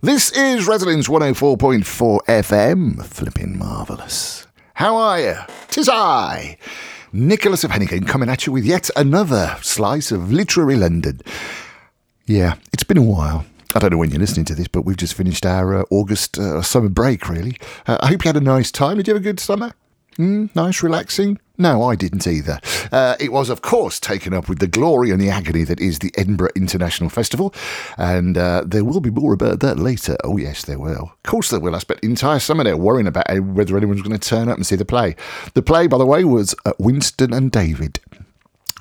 This is Resonance 104.4 FM. Flipping marvellous. How are you? Tis I, Nicholas of Hennegan, coming at you with yet another slice of literary London. Yeah, it's been a while. I don't know when you're listening to this, but we've just finished our uh, August uh, summer break, really. Uh, I hope you had a nice time. Did you have a good summer? Mm, nice, relaxing? No, I didn't either. Uh, it was, of course, taken up with the glory and the agony that is the Edinburgh International Festival, and uh, there will be more about that later. Oh, yes, there will. Of course, there will. I spent entire summer there worrying about whether anyone was going to turn up and see the play. The play, by the way, was Winston and David.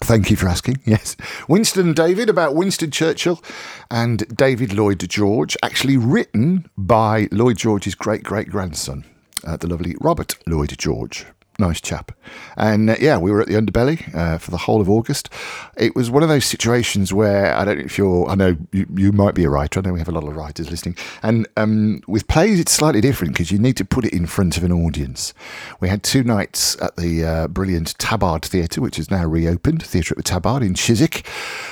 Thank you for asking. Yes. Winston and David about Winston Churchill and David Lloyd George, actually written by Lloyd George's great great grandson uh, the lovely Robert Lloyd George. Nice chap. And uh, yeah, we were at the underbelly uh, for the whole of August. It was one of those situations where I don't know if you're, I know you, you might be a writer. I know we have a lot of writers listening. And um, with plays, it's slightly different because you need to put it in front of an audience. We had two nights at the uh, brilliant Tabard Theatre, which is now reopened, Theatre at the Tabard in Chiswick.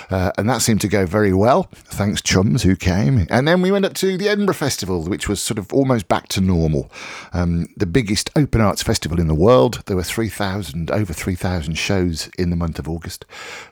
Uh, and that seemed to go very well. Thanks, chums who came. And then we went up to the Edinburgh Festival, which was sort of almost back to normal. Um, the biggest open arts festival in the world. There were 3,000, over 3,000 shows in the month of August,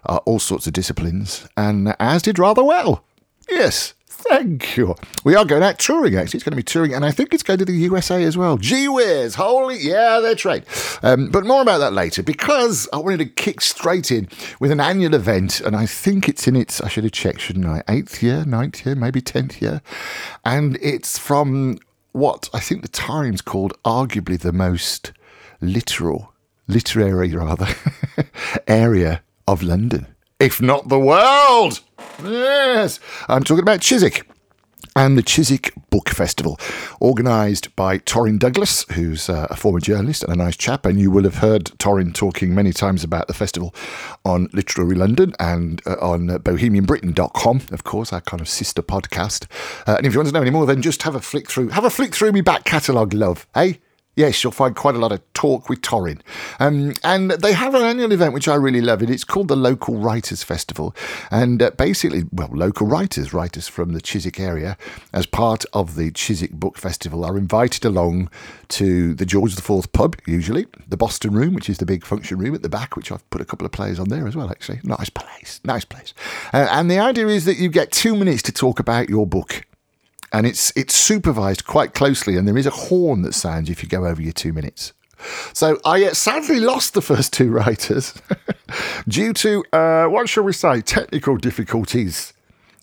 uh, all sorts of disciplines, and as did rather well. Yes, Thank you. We are going out touring, actually. It's going to be touring, and I think it's going to the USA as well. Gee whiz. Holy, yeah, that's right. Um, but more about that later because I wanted to kick straight in with an annual event, and I think it's in its, I should have checked, shouldn't I? Eighth year, ninth year, maybe tenth year. And it's from what I think the Times called arguably the most literal, literary rather, area of London, if not the world. Yes, I'm talking about Chiswick and the Chiswick Book Festival, organised by Torin Douglas, who's uh, a former journalist and a nice chap. And you will have heard Torin talking many times about the festival on Literary London and uh, on bohemianbritain.com, of course, our kind of sister podcast. Uh, and if you want to know any more, then just have a flick through, have a flick through me back catalogue, love, hey? Yes, you'll find quite a lot of talk with Torin. Um, and they have an annual event which I really love. It. It's called the Local Writers Festival. And uh, basically, well, local writers, writers from the Chiswick area, as part of the Chiswick Book Festival, are invited along to the George IV pub, usually, the Boston Room, which is the big function room at the back, which I've put a couple of players on there as well, actually. Nice place, nice place. Uh, and the idea is that you get two minutes to talk about your book and it's it's supervised quite closely, and there is a horn that sounds if you go over your two minutes. So I uh, sadly lost the first two writers due to uh, what shall we say technical difficulties.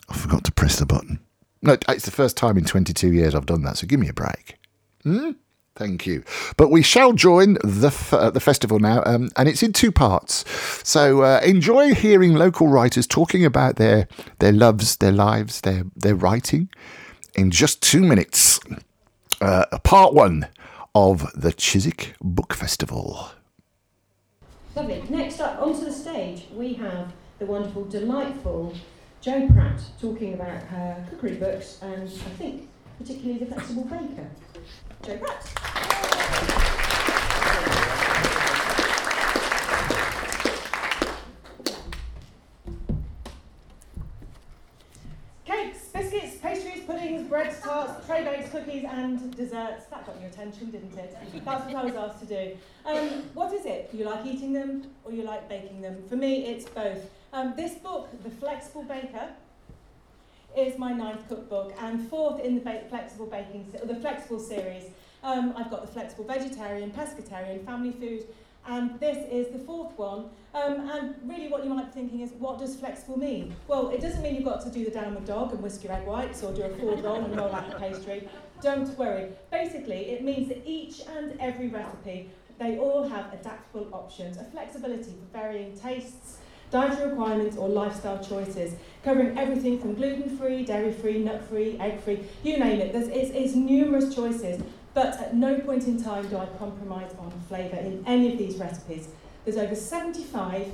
I forgot to press the button. No, it's the first time in 22 years I've done that, so give me a break. Hmm? Thank you. But we shall join the f- uh, the festival now, um, and it's in two parts. So uh, enjoy hearing local writers talking about their their loves, their lives, their their writing, in just two minutes. Uh, part one of the Chiswick Book Festival. Lovely. Next up, onto the stage, we have the wonderful, delightful Jo Pratt talking about her cookery books and I think particularly the Flexible Baker. Jo Pratt. Cookies, and desserts. That got your attention, didn't it? That's what I was asked to do. Um, what is it? You like eating them or you like baking them? For me, it's both. Um, this book, The Flexible Baker, is my ninth cookbook and fourth in the ba- flexible baking, the flexible series. Um, I've got the flexible vegetarian, pescatarian, family food, and this is the fourth one. Um, and really, what you might be thinking is, what does flexible mean? Well, it doesn't mean you've got to do the downward dog and whisk your egg whites or do a forward roll and roll out the pastry. Don't worry. Basically, it means that each and every recipe, they all have adaptable options, a flexibility for varying tastes, dietary requirements, or lifestyle choices, covering everything from gluten-free, dairy-free, nut-free, egg-free, you name it. There's, it's, it's numerous choices. But at no point in time do I compromise on flavour in any of these recipes. There's over 75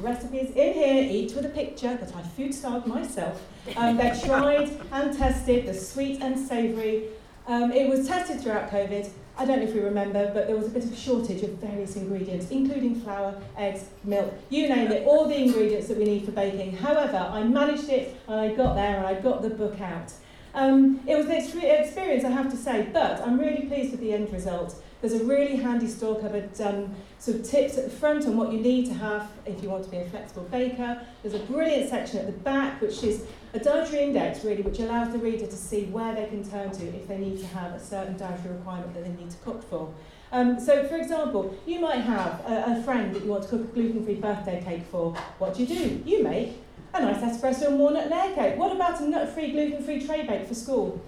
recipes in here, each with a picture that I food starved myself. Um, they're tried and tested, the sweet and savoury. Um, it was tested throughout COVID. I don't know if you remember, but there was a bit of a shortage of various ingredients, including flour, eggs, milk, you name it, all the ingredients that we need for baking. However, I managed it and I got there and I got the book out. Um, it was an experience, I have to say, but I'm really pleased with the end result. There's a really handy store cupboard, um, sort of tips at the front on what you need to have if you want to be a flexible baker. There's a brilliant section at the back, which is a dietary index, really, which allows the reader to see where they can turn to if they need to have a certain dietary requirement that they need to cook for. Um, so, for example, you might have a, a friend that you want to cook a gluten-free birthday cake for. What do you do? You make a nice espresso and walnut layer cake. What about a nut-free, gluten-free tray bake for school?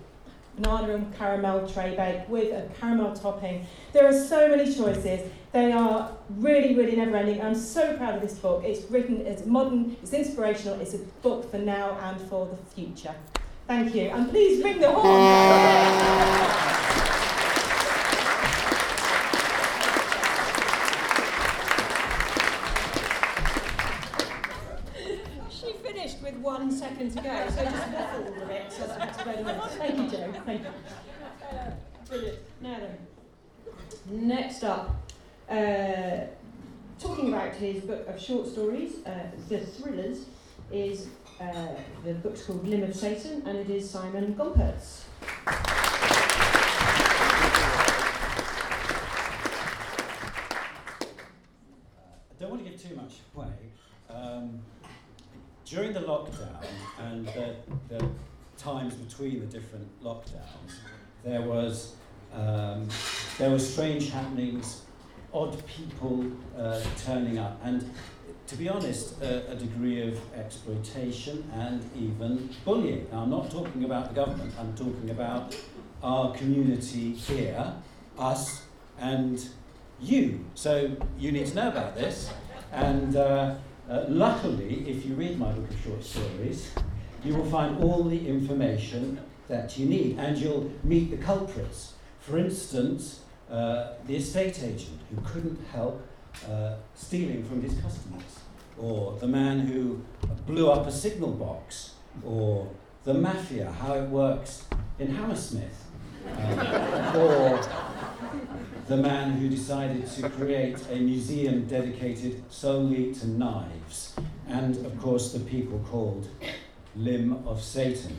And caramel tray bake with a caramel topping. There are so many choices. They are really, really never-ending. I'm so proud of this book. It's written, it's modern, it's inspirational. It's a book for now and for the future. Thank you. And please ring the horn. one second to go, so just waffle a bit so that I have to go to Thank you, Jo. Thank you. Uh, brilliant. Now then, next up, uh, talking about his book of short stories, uh, The Thrillers, is uh, the book's called Limb of Satan, and it is Simon Gompertz. I don't want to give too much away. Um, during the lockdown and the, the times between the different lockdowns, there was um, there were strange happenings, odd people uh, turning up, and to be honest, a, a, degree of exploitation and even bullying. Now, I'm not talking about the government, I'm talking about our community here, us and you. So you need to know about this. And uh, uh, luckily, if you read my book of short stories, you will find all the information that you need and you'll meet the culprits. For instance, uh, the estate agent who couldn't help uh, stealing from his customers, or the man who blew up a signal box, or the mafia, how it works in Hammersmith, um, or the man who decided to create a museum dedicated solely to knives, and of course the people called Limb of Satan.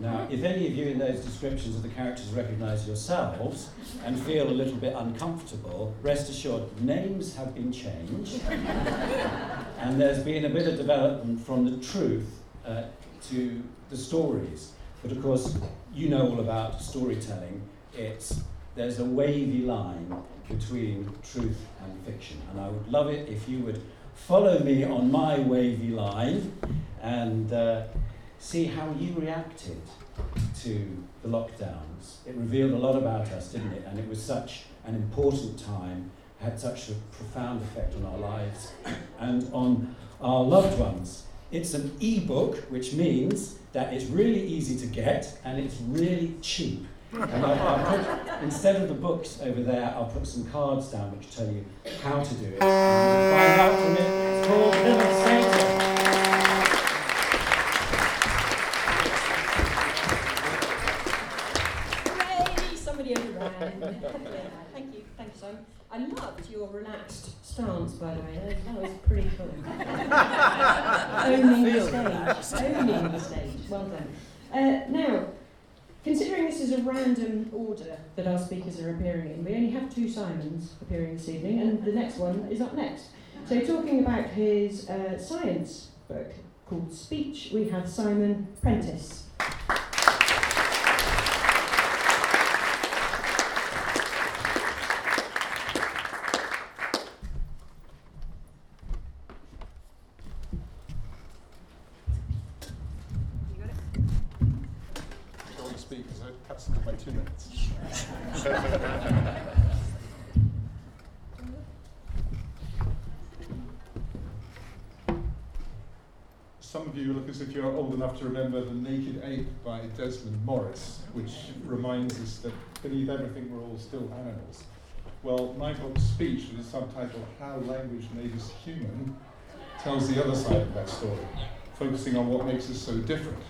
Now, if any of you in those descriptions of the characters recognise yourselves and feel a little bit uncomfortable, rest assured, names have been changed, and there's been a bit of development from the truth uh, to the stories. But of course, you know all about storytelling. It's there's a wavy line between truth and fiction. And I would love it if you would follow me on my wavy line and uh, see how you reacted to the lockdowns. It revealed a lot about us, didn't it? And it was such an important time, had such a profound effect on our lives and on our loved ones. It's an e-book, which means that it's really easy to get and it's really cheap. And I'll, I'll put, instead of the books over there, I'll put some cards down which tell you how to do it. And find out from it. It's called Illustrator. Somebody relaxed stance, by the way. That was pretty cool. Owning the stage. Owning the stage. Well done. Uh, now, Considering this is a random order that our speakers are appearing in, we only have two Simons appearing this evening, and the next one is up next. So, talking about his uh, science book called Speech, we have Simon Prentice. If you're old enough to remember The Naked Ape by Desmond Morris, which reminds us that beneath everything we're all still animals. Well, my book, Speech, with the subtitle How Language Made Us Human, tells the other side of that story, focusing on what makes us so different.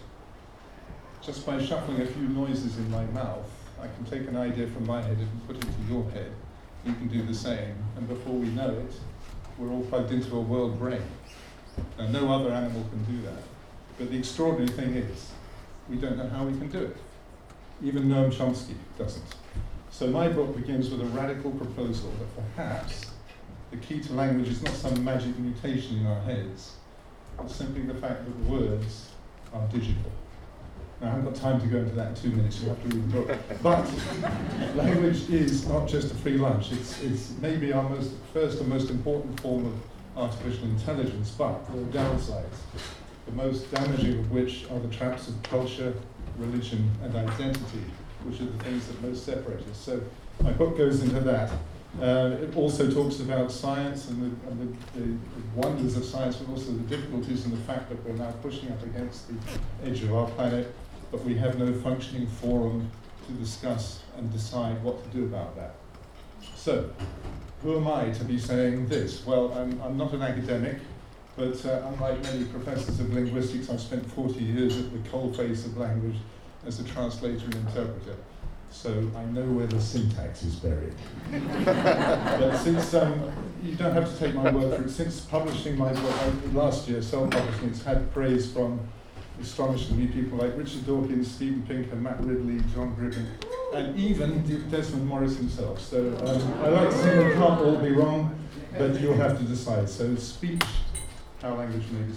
Just by shuffling a few noises in my mouth, I can take an idea from my head and put it into your head. You can do the same, and before we know it, we're all plugged into a world brain. Now, no other animal can do that. But the extraordinary thing is, we don't know how we can do it. Even Noam Chomsky doesn't. So my book begins with a radical proposal that perhaps the key to language is not some magic mutation in our heads, but simply the fact that words are digital. Now, I haven't got time to go into that in two minutes, you have to read the book. But language is not just a free lunch, it's, it's maybe our most, first and most important form of artificial intelligence, but there are downsides, the most damaging of which are the traps of culture, religion, and identity, which are the things that most separate us. So my book goes into that. Uh, it also talks about science and, the, and the, the, wonders of science, but also the difficulties and the fact that we're now pushing up against the edge of our planet, but we have no functioning forum to discuss and decide what to do about that. So, who am I to be saying this? Well, I'm, I'm not an academic, but uh, unlike many professors of linguistics, I've spent 40 years at the coalface of language as a translator and interpreter so I know where the syntax is buried. but since um, you don't have to take my word for it, since publishing my book last year, self-publishing, it's had praise from astonishingly people like Richard Dawkins, Steven Pinker, Matt Ridley, John Gribbin, and even Desmond Morris himself. So um, I like to say we can't all be wrong, but you'll have to decide. So speech, how language human.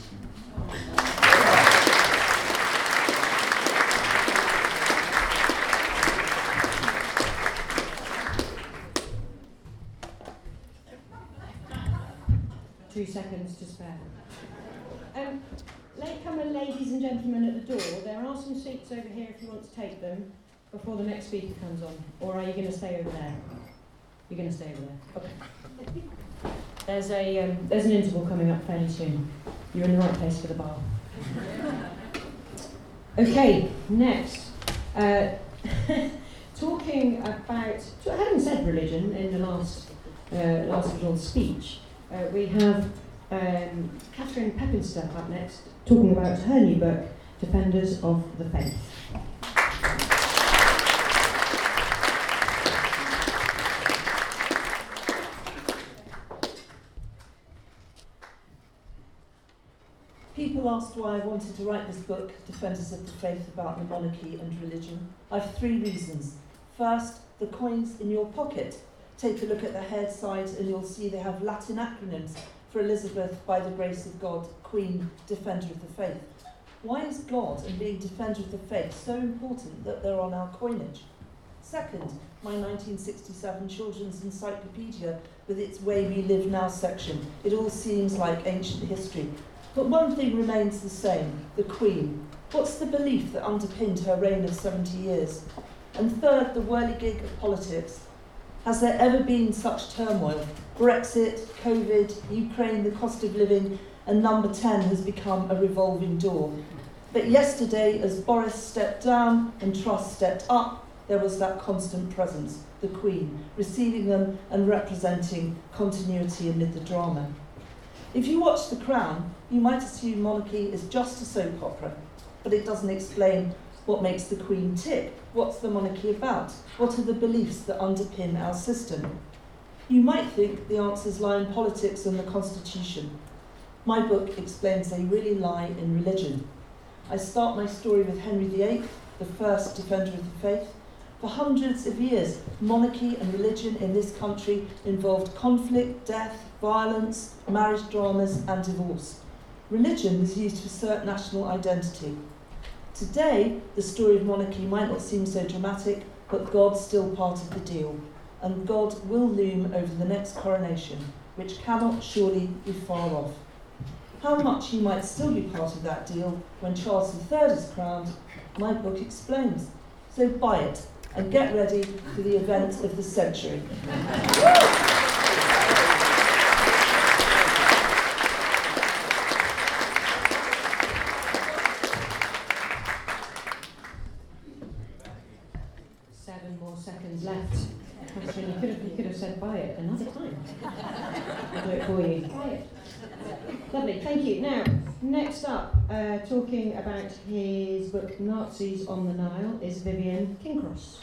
two seconds to spare. Um, latecomer ladies and gentlemen at the door, there are some seats over here if you want to take them before the next speaker comes on. Or are you going to stay over there? You're going to stay over there. Okay. There's, a, um, there's an interval coming up fairly soon. You're in the right place for the bar. Okay, next. Uh, talking about, haven't said religion in the last, uh, last little speech. Uh, we have um, Catherine Pepinster up next, talking about her new book, Defenders of the Faith. People asked why I wanted to write this book, Defenders of the Faith, about the monarchy and religion. I have three reasons. First, the coins in your pocket Take a look at the head side and you'll see they have Latin acronyms for Elizabeth, by the grace of God, Queen, Defender of the Faith. Why is God and being Defender of the Faith so important that they're on our coinage? Second, my 1967 Children's Encyclopedia with its Way We Live Now section. It all seems like ancient history. But one thing remains the same the Queen. What's the belief that underpinned her reign of 70 years? And third, the whirligig of politics. Has there ever been such turmoil? Brexit, COVID, Ukraine, the cost of living, and number 10 has become a revolving door. But yesterday, as Boris stepped down and Truss stepped up, there was that constant presence, the Queen, receiving them and representing continuity amid the drama. If you watch The Crown, you might assume monarchy is just a soap opera, but it doesn't explain what makes the Queen tick What's the monarchy about? What are the beliefs that underpin our system? You might think the answers lie in politics and the constitution. My book explains they really lie in religion. I start my story with Henry VIII, the first defender of the faith. For hundreds of years, monarchy and religion in this country involved conflict, death, violence, marriage dramas, and divorce. Religion was used to assert national identity. Today, the story of monarchy might not seem so dramatic, but God's still part of the deal, and God will loom over the next coronation, which cannot surely be far off. How much he might still be part of that deal when Charles III is crowned, my book explains. So buy it and get ready for the event of the century. Seven more seconds left. You could have, you could have said buy it another time. I'll do it for you. Lovely, thank you. Now, next up, uh, talking about his book Nazis on the Nile is Vivian Kingcross.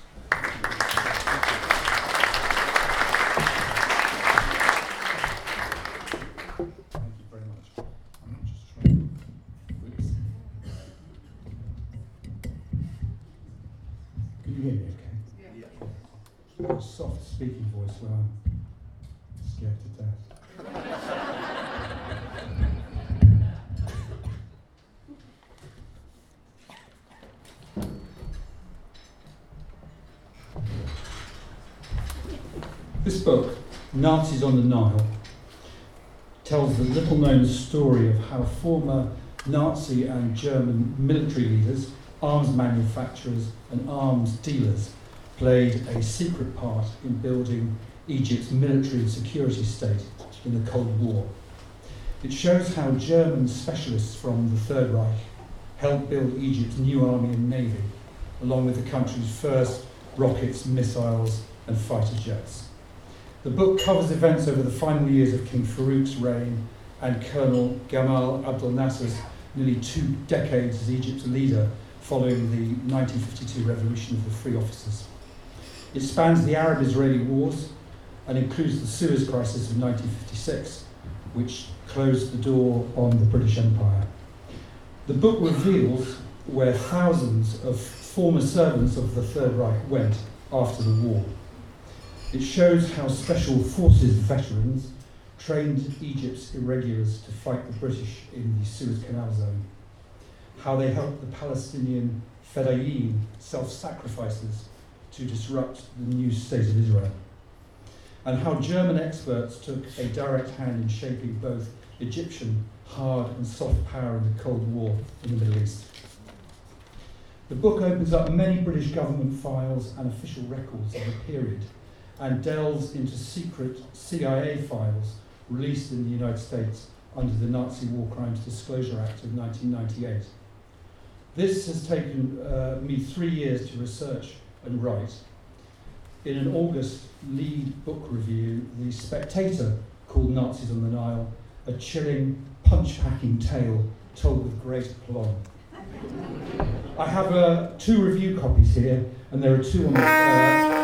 Nazis on the Nile, tells the little known story of how former Nazi and German military leaders, arms manufacturers, and arms dealers played a secret part in building Egypt's military and security state in the Cold War. It shows how German specialists from the Third Reich helped build Egypt's new army and navy, along with the country's first rockets, missiles, and fighter jets. The book covers events over the final years of King Farouk's reign and Colonel Gamal Abdel Nasser's nearly two decades as Egypt's leader following the 1952 revolution of the Free Officers. It spans the Arab Israeli wars and includes the Suez Crisis of 1956, which closed the door on the British Empire. The book reveals where thousands of former servants of the Third Reich went after the war. It shows how Special Forces veterans trained Egypt's irregulars to fight the British in the Suez Canal zone, how they helped the Palestinian Fedayeen self sacrifices to disrupt the new state of Israel, and how German experts took a direct hand in shaping both Egyptian hard and soft power in the Cold War in the Middle East. The book opens up many British government files and official records of the period and delves into secret CIA files released in the United States under the Nazi War Crimes Disclosure Act of 1998. This has taken uh, me three years to research and write. In an August lead book review, The Spectator called Nazis on the Nile a chilling, punch packing tale told with great aplomb. I have uh, two review copies here, and there are two on the. Uh,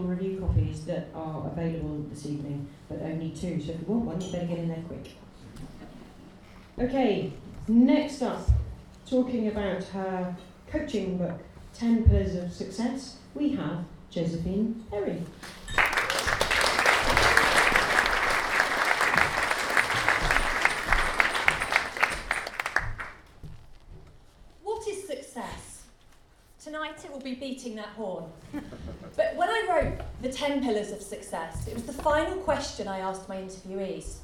review copies that are available this evening, but only two. So if you want one, you better get in there quick. Okay, next up, talking about her coaching book, 10 Pillars of Success, we have Josephine Perry. What is success? Tonight it will be beating that horn. but when I wrote the 10 pillars of success, it was the final question I asked my interviewees.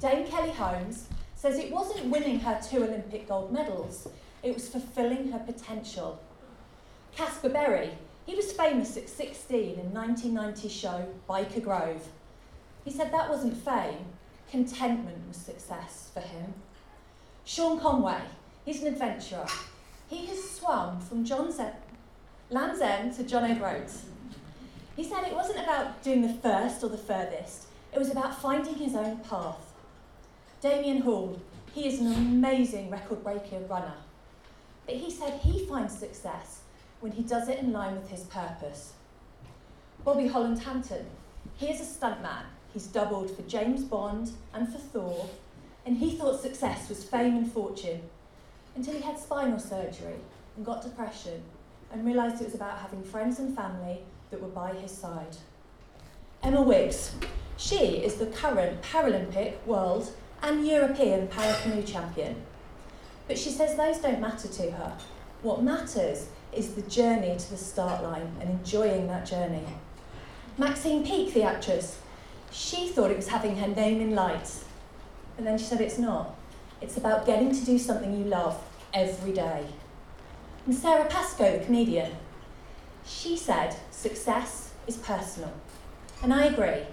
Dame Kelly Holmes says it wasn't winning her two Olympic gold medals, it was fulfilling her potential. Caspar Berry, he was famous at 16 in 1990 show Byker Grove. He said that wasn't fame, contentment was success for him. Sean Conway, he's an adventurer. He has swum from John's Land's End to John O'Groats. He said it wasn't about doing the first or the furthest, it was about finding his own path. Damian Hall, he is an amazing record breaker runner. But he said he finds success when he does it in line with his purpose. Bobby Holland Hanton, he is a stuntman. He's doubled for James Bond and for Thor, and he thought success was fame and fortune until he had spinal surgery and got depression and realised it was about having friends and family that were by his side. Emma Wiggs, she is the current Paralympic, world, and European paracanoe champion. But she says those don't matter to her. What matters is the journey to the start line and enjoying that journey. Maxine Peake, the actress, she thought it was having her name in lights. And then she said it's not. It's about getting to do something you love every day. And Sara Pascoe, the comedian, she said success is personal. And I agree.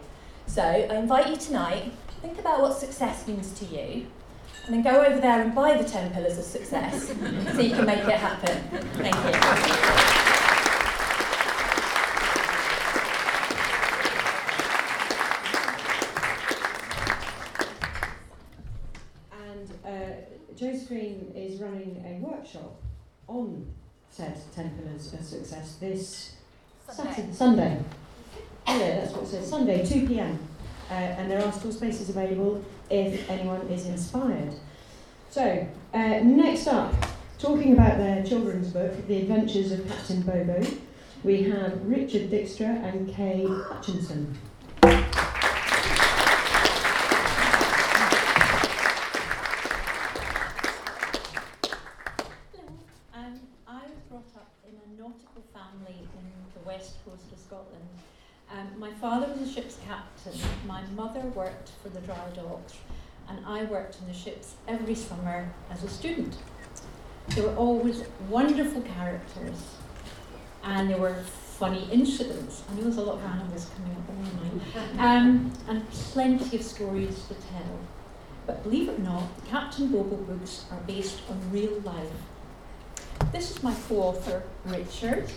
So I invite you tonight, think about what success means to you, and then go over there and buy the 10 pillars of success so you can make it happen. Thank you. And uh, Josephine is running a workshop on said 10 Pillars of Success this Sunday. Saturday, Sunday. Oh, yeah, that's what it says. Sunday, 2 pm. Uh, and there are still spaces available if anyone is inspired. So, uh, next up, talking about their children's book, The Adventures of Captain Bobo, we have Richard Dykstra and Kay Hutchinson. Hello. Um, I was brought up in a nautical family in the west coast of Scotland. Um, my father was a ship's captain, my mother worked for the dry docks, and I worked in the ships every summer as a student. There were always wonderful characters, and there were funny incidents. I know there's a lot of animals coming up on my um, and plenty of stories to tell. But believe it or not, the Captain Bobo books are based on real life. This is my co-author, Richard,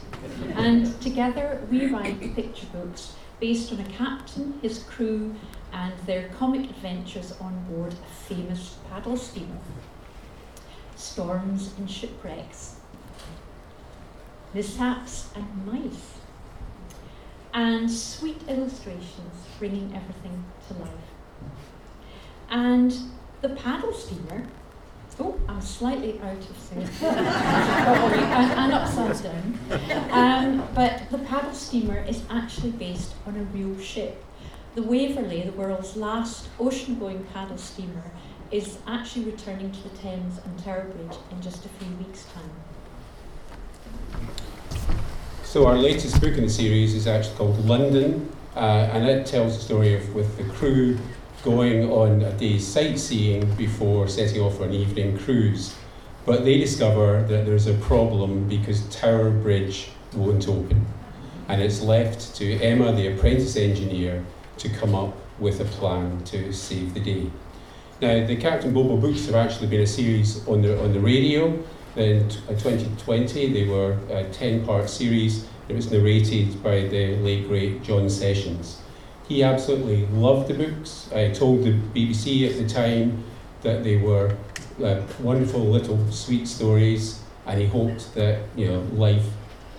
and together we write picture books based on a captain, his crew, and their comic adventures on board a famous paddle steamer. Storms and shipwrecks, mishaps and mice, and sweet illustrations bringing everything to life. And the paddle steamer, oh, I'm slightly out of sync, and, upside down. Um, but the paddle steamer is actually based on a real ship. The Waverley, the world's last ocean going paddle steamer, is actually returning to the Thames and Tower Bridge in just a few weeks' time. So our latest book in the series is actually called London, uh, and it tells the story of with the crew going on a day's sightseeing before setting off for an evening cruise. But they discover that there's a problem because Tower Bridge won't open, and it's left to Emma, the apprentice engineer, to come up with a plan to save the day. Now, the Captain Bobo books have actually been a series on the on the radio. In uh, 2020, they were a 10-part series. It was narrated by the late great John Sessions. He absolutely loved the books. I told the BBC at the time that they were uh, wonderful little sweet stories, and he hoped that you know life.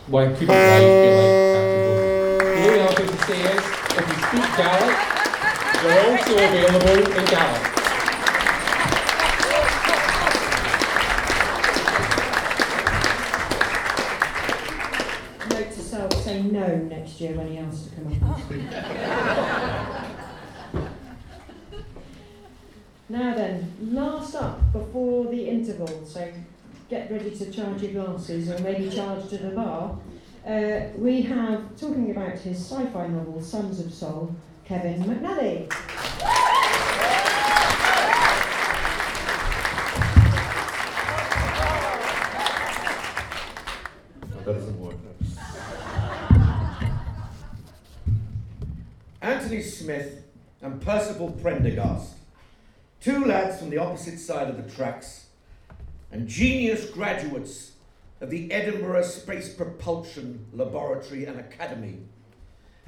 Why couldn't life be like Bobo? The only other thing to say is, if you speak Gaelic, they're also available in Gaelic. When he asks to come up and speak. now then, last up before the interval, so get ready to charge your glasses or maybe charge to the bar. Uh, we have, talking about his sci fi novel, Sons of Sol, Kevin McNally. Anthony Smith and Percival Prendergast, two lads from the opposite side of the tracks, and genius graduates of the Edinburgh Space Propulsion Laboratory and Academy,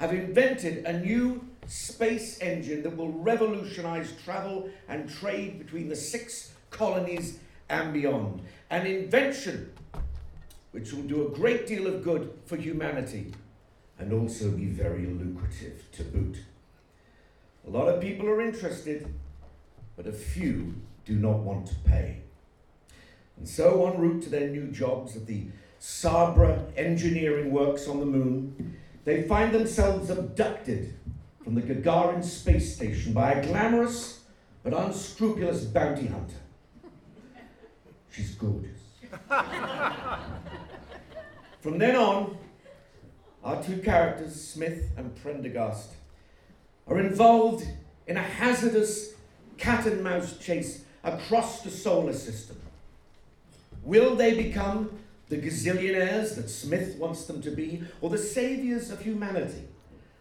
have invented a new space engine that will revolutionize travel and trade between the six colonies and beyond. An invention which will do a great deal of good for humanity and also be very lucrative to boot. A lot of people are interested, but a few do not want to pay. And so, en route to their new jobs at the Sabra Engineering Works on the moon, they find themselves abducted from the Gagarin space station by a glamorous but unscrupulous bounty hunter. She's gorgeous. From then on, our two characters, Smith and Prendergast, are involved in a hazardous cat and mouse chase across the solar system. Will they become the gazillionaires that Smith wants them to be, or the saviors of humanity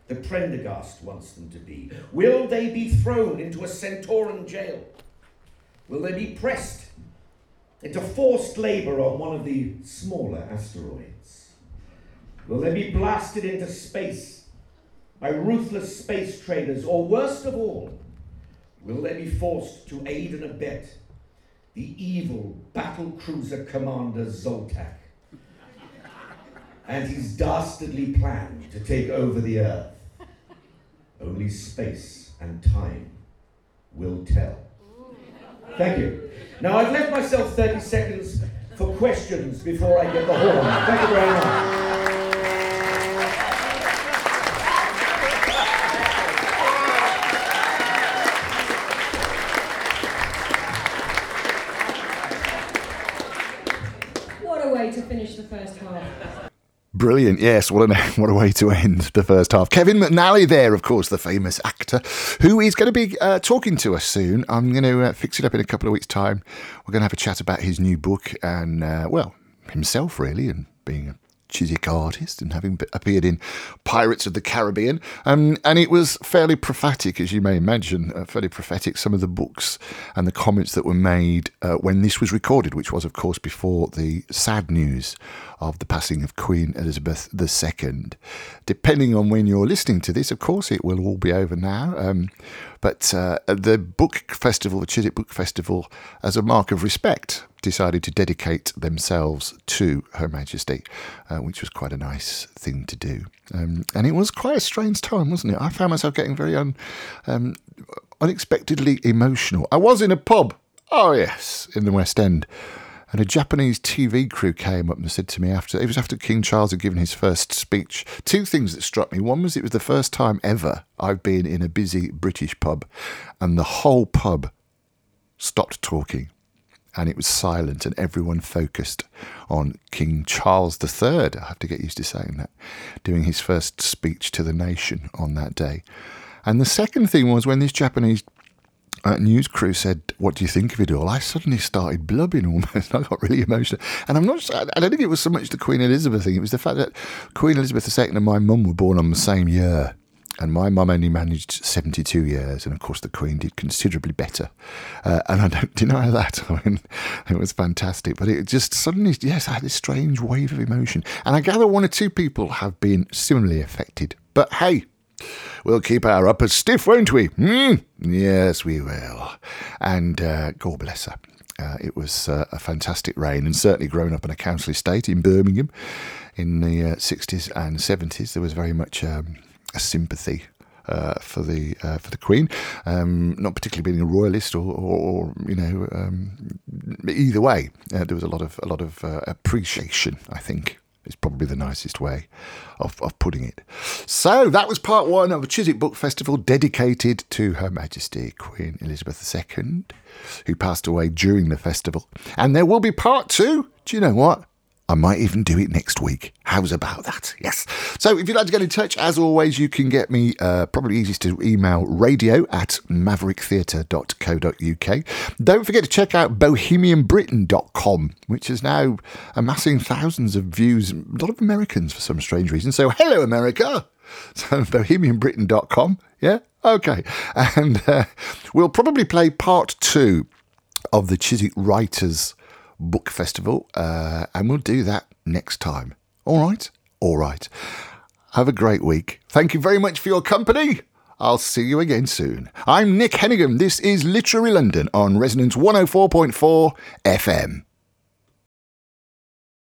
that Prendergast wants them to be? Will they be thrown into a Centauran jail? Will they be pressed into forced labor on one of the smaller asteroids? Will they be blasted into space by ruthless space traders, or worst of all, will they be forced to aid and abet the evil battle cruiser commander Zoltak and his dastardly plan to take over the Earth. Only space and time will tell. Thank you. Now I've left myself 30 seconds for questions before I get the horn. Thank you very much. Brilliant, yes. What a what a way to end the first half. Kevin McNally, there, of course, the famous actor, who is going to be uh, talking to us soon. I'm going to uh, fix it up in a couple of weeks' time. We're going to have a chat about his new book and, uh, well, himself really, and being a Chiswick artist and having appeared in Pirates of the Caribbean. Um, and it was fairly prophetic, as you may imagine, uh, fairly prophetic, some of the books and the comments that were made uh, when this was recorded, which was, of course, before the sad news of the passing of Queen Elizabeth II. Depending on when you're listening to this, of course, it will all be over now. Um, but uh, the book festival, the Chiswick Book Festival, as a mark of respect, decided to dedicate themselves to Her Majesty, uh, which was quite a nice thing to do. Um, and it was quite a strange time, wasn't it? I found myself getting very un, um, unexpectedly emotional. I was in a pub, oh yes, in the West End. And a Japanese TV crew came up and said to me after it was after King Charles had given his first speech. Two things that struck me. One was it was the first time ever I've been in a busy British pub, and the whole pub stopped talking and it was silent and everyone focused on King Charles III. I have to get used to saying that, doing his first speech to the nation on that day. And the second thing was when this Japanese uh, news crew said, "What do you think of it all?" I suddenly started blubbing almost. I got really emotional, and I'm not. I don't think it was so much the Queen Elizabeth thing. It was the fact that Queen Elizabeth II and my mum were born on the same year, and my mum only managed 72 years, and of course the Queen did considerably better. Uh, and I don't deny that. I mean, it was fantastic, but it just suddenly, yes, I had this strange wave of emotion, and I gather one or two people have been similarly affected. But hey, We'll keep our uppers stiff, won't we? Mm? Yes, we will. And uh, God bless her. Uh, it was uh, a fantastic reign, and certainly growing up in a council estate in Birmingham in the 60s uh, and 70s, there was very much um, a sympathy uh, for the uh, for the Queen, um, not particularly being a royalist or, or, or you know um, either way, uh, there was a lot of a lot of appreciation, I think, is probably the nicest way of, of putting it. So that was part one of a Chiswick Book Festival dedicated to Her Majesty Queen Elizabeth II, who passed away during the festival. And there will be part two. Do you know what? I might even do it next week. How's about that? Yes. So if you'd like to get in touch, as always, you can get me uh, probably easiest to email radio at mavericktheatre.co.uk. Don't forget to check out bohemianbritain.com, which is now amassing thousands of views, a lot of Americans for some strange reason. So hello, America. So bohemianbritain.com. Yeah. Okay. And uh, we'll probably play part two of the Chiswick Writers Book Festival, uh, and we'll do that next time. All right? All right. Have a great week. Thank you very much for your company. I'll see you again soon. I'm Nick Hennegan. This is Literary London on Resonance 104.4 FM.